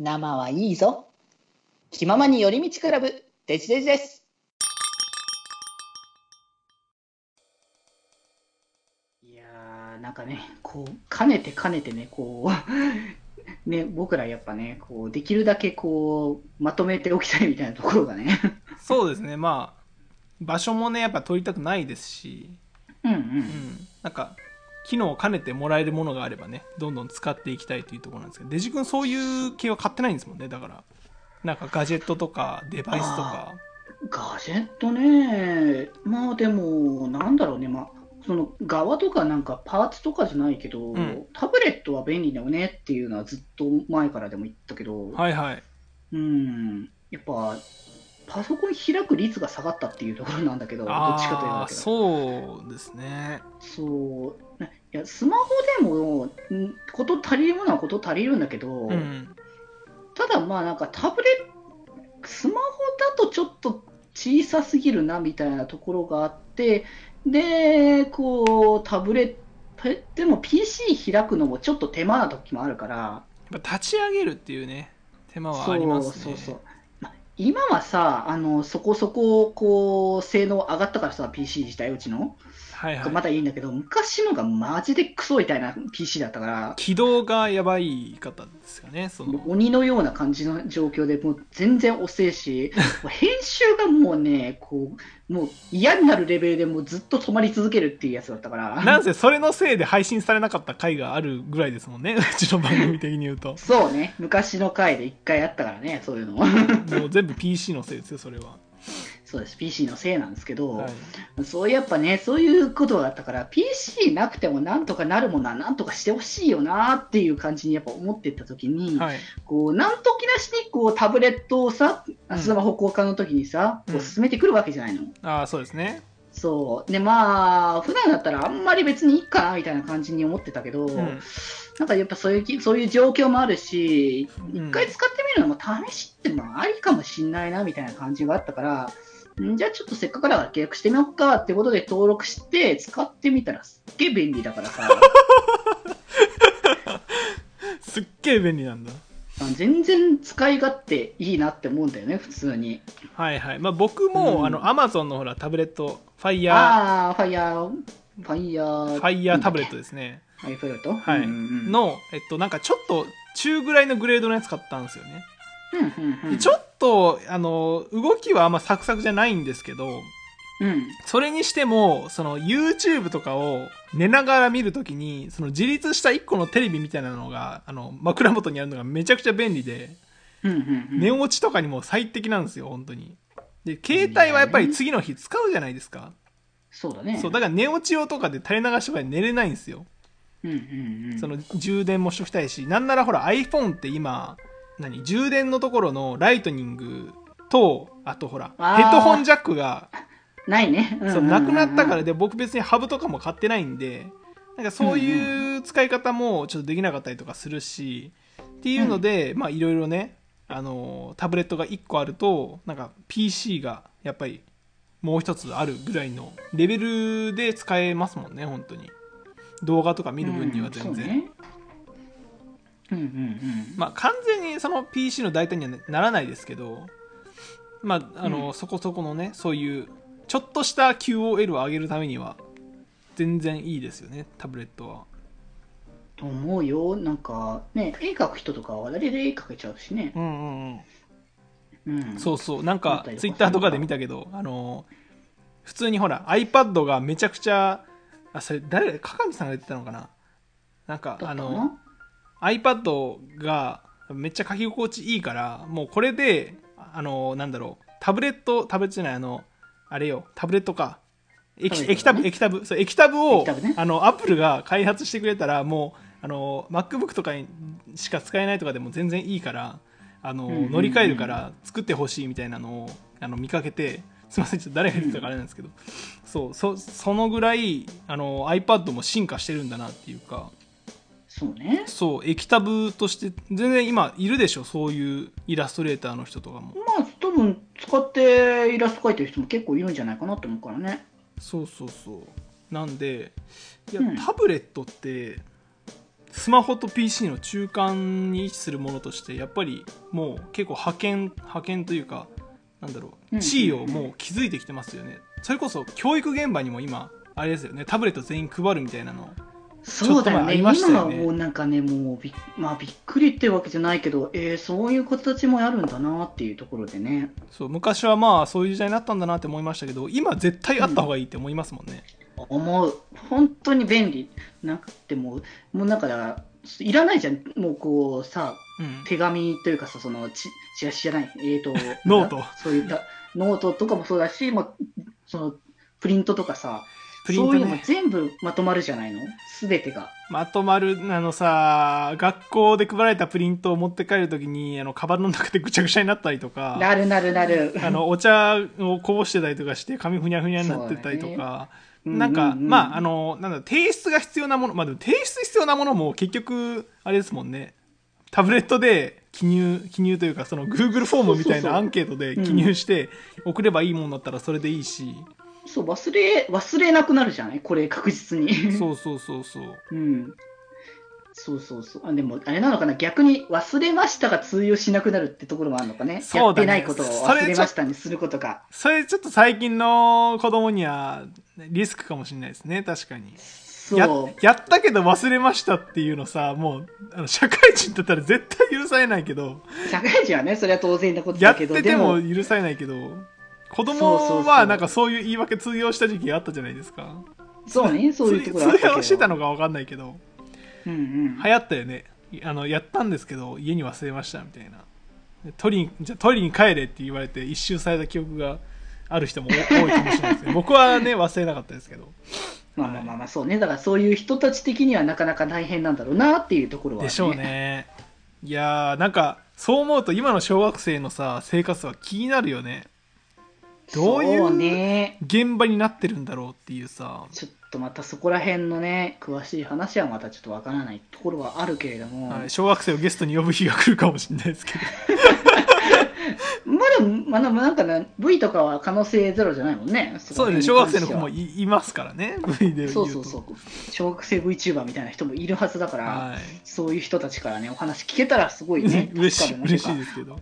生はいいぞ。気ままに寄り道クラブ、デジデジです。いやー、なんかね、こう、かねてかねてね、こう、ね、僕らやっぱね、こう、できるだけこう、まとめておきたいみたいなところがね。そうですねまあ場所もねやっぱ取りたくないですし、うんう。うんん、なんか機能を兼ねてもらえるものがあればねどんどん使っていきたいというところなんですけどデジ君そういう系は買ってないんですもんねだから。なんかガジェットとかデバイスとか。ガジェットね、まあでも、なんだろうね、まあ、その側とかなんかパーツとかじゃないけど、ん。タブレットは便利だよねっていうのはずっと前からでも言ったけど、はいはい。うん、やっぱ、パソコン開く率が下がったっていうところなんだけど、どっちかというと。そうですね。そう。ねいや、スマホでも、んこと足りるものはこと足りるんだけど、うんただまあなんかタブレット、スマホだとちょっと小さすぎるなみたいなところがあって、で、こう、タブレット、でも PC 開くのもちょっと手間な時もあるから、立ち上げるっていうね手間はありますねそうそうそう。まあ今はさ、あの、そこそこ、こう、性能上がったからさ、PC 自体、うちの。はいはい。まだいいんだけど、昔のがマジでクソみたいな PC だったから、起動がやばい方ですかねその。鬼のような感じの状況で、もう全然遅いし、編集がもうね、こう、もう嫌になるレベルでもうずっと止まり続けるっていうやつだったから。なんせそれのせいで配信されなかった回があるぐらいですもんね うちの番組的に言うと。そうね、昔の回で一回あったからね、そういうの。もう全部 PC のせいですよそれは、そうです、PC のせいなんですけど、はい、そういうやっぱね、そういうことがあったから、PC なくてもなんとかなるものはなんとかしてほしいよなっていう感じにやっぱ思ってった時に、はい、こう、なんときなしにこうタブレットをさう、ん。スマホ交換の時にさ、こうん。う進めてくるわけじゃないの。ああそうですね。そう。で、まあ、普段だったらあんまり別にいいかなみたいな感じに思ってたけど、うん。なんかやっぱそういうき、そういう状況もあるし、うん。一回使ってみるのも試しってもありかもしんないなみたいな感じがあったから、んじゃあちょっとせっかくだから契約してみようかってことで登録して使ってみたらすっげえ便利だからさ、すっげえ便利なんだ。あ全然使い勝手いいなって思うんだよね、普通に。はいはい。まあ僕も、うん。あの Amazon のほらタブレットファイヤああ、ファイヤー、ファイヤー、ーファイヤータブレットですねファイヤータブレットはい、のえっとなんかちょっと中ぐらいのグレードのやつ買ったんですよね、ちょっとあの動きはあんまサクサクじゃないんですけどうん。それにしてもその YouTube とかを寝ながら見るときにその自立した1個のテレビみたいなのがあの枕元にあるのがめちゃくちゃ便利で、うんうんうん寝落ちとかにも最適なんですよ本当にで携帯はやっぱり次の日使うじゃないですか、そうだね。そうだから寝落ち用とかで垂れ流しとかで寝れないんですよ、うんうんうん。その充電もしときたいしなんならほら iPhone って今何充電のところのライトニングとあとほらヘッドホンジャックがないね。そうなくなったからで。で僕別にハブとかも買ってないんでなんかそういう使い方もちょっとできなかったりとかするしっていうので、まあいろいろねあのタブレットが1個あるとなんか PC がやっぱりもう一つあるぐらいのレベルで使えますもんね本当に。動画とか見る分には全然、うんそうんうんうん。まあ完全にその PC の代替にはならないですけどまああの、うんそこそこのねそういうちょっとした QOL を上げるためには全然いいですよねタブレットはと思うよ。なんか、ね、絵描く人とかは誰で絵描けちゃうしね。うんうんうんうん。そうそうなんあかツイッターとかで見たけどあの普通にほら iPad がめちゃくちゃあそれ誰だ鏡さんが言ってたのかな？なんかあのな？iPad がめっちゃ書き心地いいからもうこれであのなんだろうタブレットタブレットじゃないあのあれよタブレットか。液液タブ液タブ。そう液タブをブね。あのアップルが開発してくれたらもうあの MacBook とかにしか使えないとかでも全然いいからあの、乗り換えるから作ってほしいみたいなのをあの見かけてすみませんちょっと誰が言ってたかあれなんですけど、そうそそのぐらいあの iPad も進化してるんだなっていうかそうね。そう液タブとして全然今いるでしょそういうイラストレーターの人とかも。まあ、多分使ってイラスト描いてる人も結構いるんじゃないかなと思うからね。そうそうそう。なんでいや、うん。タブレットってスマホと PC の中間に位置するものとしてやっぱりもう結構派遣派遣というかなんだろう。地位をもう築いてきてますよね、それこそ教育現場にも今あれですよね。タブレット全員配るみたいなのそうだよね、ちょっと前ありました今はもうなんかね、もうび,、まあ、びっくりっていうわけじゃないけど、えー、そういう形もあるんだなっていうところでね、そう昔はまあそういう時代になったんだなって思いましたけど今絶対あった方がいいって思いますもんね、思う、本当に便利、なくても、もうだから、いらないじゃん、もうこうさ、うん。手紙というかさ、そのチチラシじゃない、えーと、ノート。そういったノートとかもそうだし、もうそのプリントとかさ、プリントそういうのもね全部まとまるじゃないの、すべてが。まとまるあのさ学校で配られたプリントを持って帰るときにあのカバンの中でぐちゃぐちゃになったりとかなるなるなる。あのお茶をこぼしてたりとかして髪ふにゃふにゃになってたりとか、なんか、うんうん。うんまああのなんだ提出が必要なものまあでも提出必要なものも結局あれですもんね。タブレットで記入記入というかその Google フォームみたいなアンケートで記入して送ればいいものだったらそれでいいし、そう、忘れ、忘れなくなるじゃない？これ確実に。そうそうそうそううん。そうそうそう。あでも、あれなのかな？逆に忘れましたが通用しなくなるってところもあるのかね？そうだねやってないことを忘れましたにすることが。それちょっと最近の子供にはリスクかもしれないですね確かにやそう。やったけど忘れましたっていうのさもうあの社会人だったら絶対許されないけど社会人はね、それは当然なことやっだけど、ててでも、も許されないけど子供はなんかそういう言い訳通用した時期があったじゃないですか。そうね、そういうところ。通用してたのか分かんないけどうんうん。流行ったよね。あのやったんですけど家に忘れましたみたいな。で取りにじゃあ取りに帰れって言われて一周された記憶がある人も多 多いかもしれないですけど僕はね忘れなかったですけど。まあまあまあまあ、そうね。だからそういう人たち的にはなかなか大変なんだろうなっていうところは、でしょう。ね。いやーなんかそう思うと今の小学生のさ生活は気になるよねどういう。現場になってるんだろうっていうさ。ちょっとまたそこら辺のね、詳しい話はまたちょっとわからないところはあるけれども、はい小学生をゲストに呼ぶ日が来るかもしれないですけど。まだ、まだなんかね、V とかは可能性ゼロじゃないもんね。そうだね小学生の子もいいますからね V で言うと。そうそうそう。小学生 VTuber みたいな人もいるはずだから、はい。そういう人たちからね、お話聞けたらすごいね 嬉しい嬉しかいですけど。あ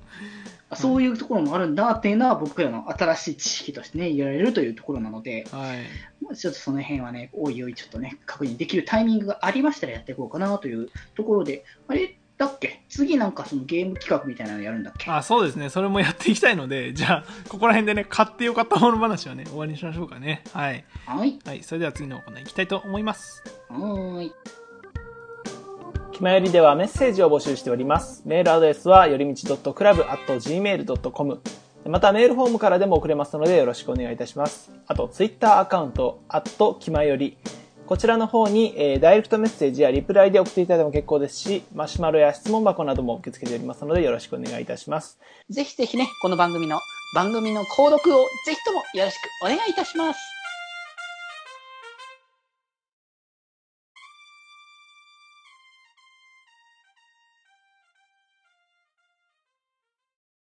そういうところもあるんだっていうのは僕らの新しい知識としてね、言われるというところなので、はい。まあちょっとその辺はね、おいおいちょっとね、確認できるタイミングがありましたらやっていこうかなというところで、あれだっけ？次なんかそのゲーム企画みたいなのやるんだっけ？あそうですね。それもやっていきたいので じゃあここら辺でね買ってよかったもの話はね終わりにしましょうかね。はい、はい。はい、それでは次のコーナー行きたいと思います。はーい。気まよりではメッセージを募集しております。メールアドレスはよりみち .club.gmail.com またメールフォームからでも送れますのでよろしくお願いいたします。あと、ツイッターアカウント、アットきまより。こちらの方に、えーダイレクトメッセージやリプライで送っていただいても結構ですし、マシュマロや質問箱なども受け付けておりますのでよろしくお願いいたします。ぜひぜひね、この番組の、番組の購読をぜひともよろしくお願いいたします。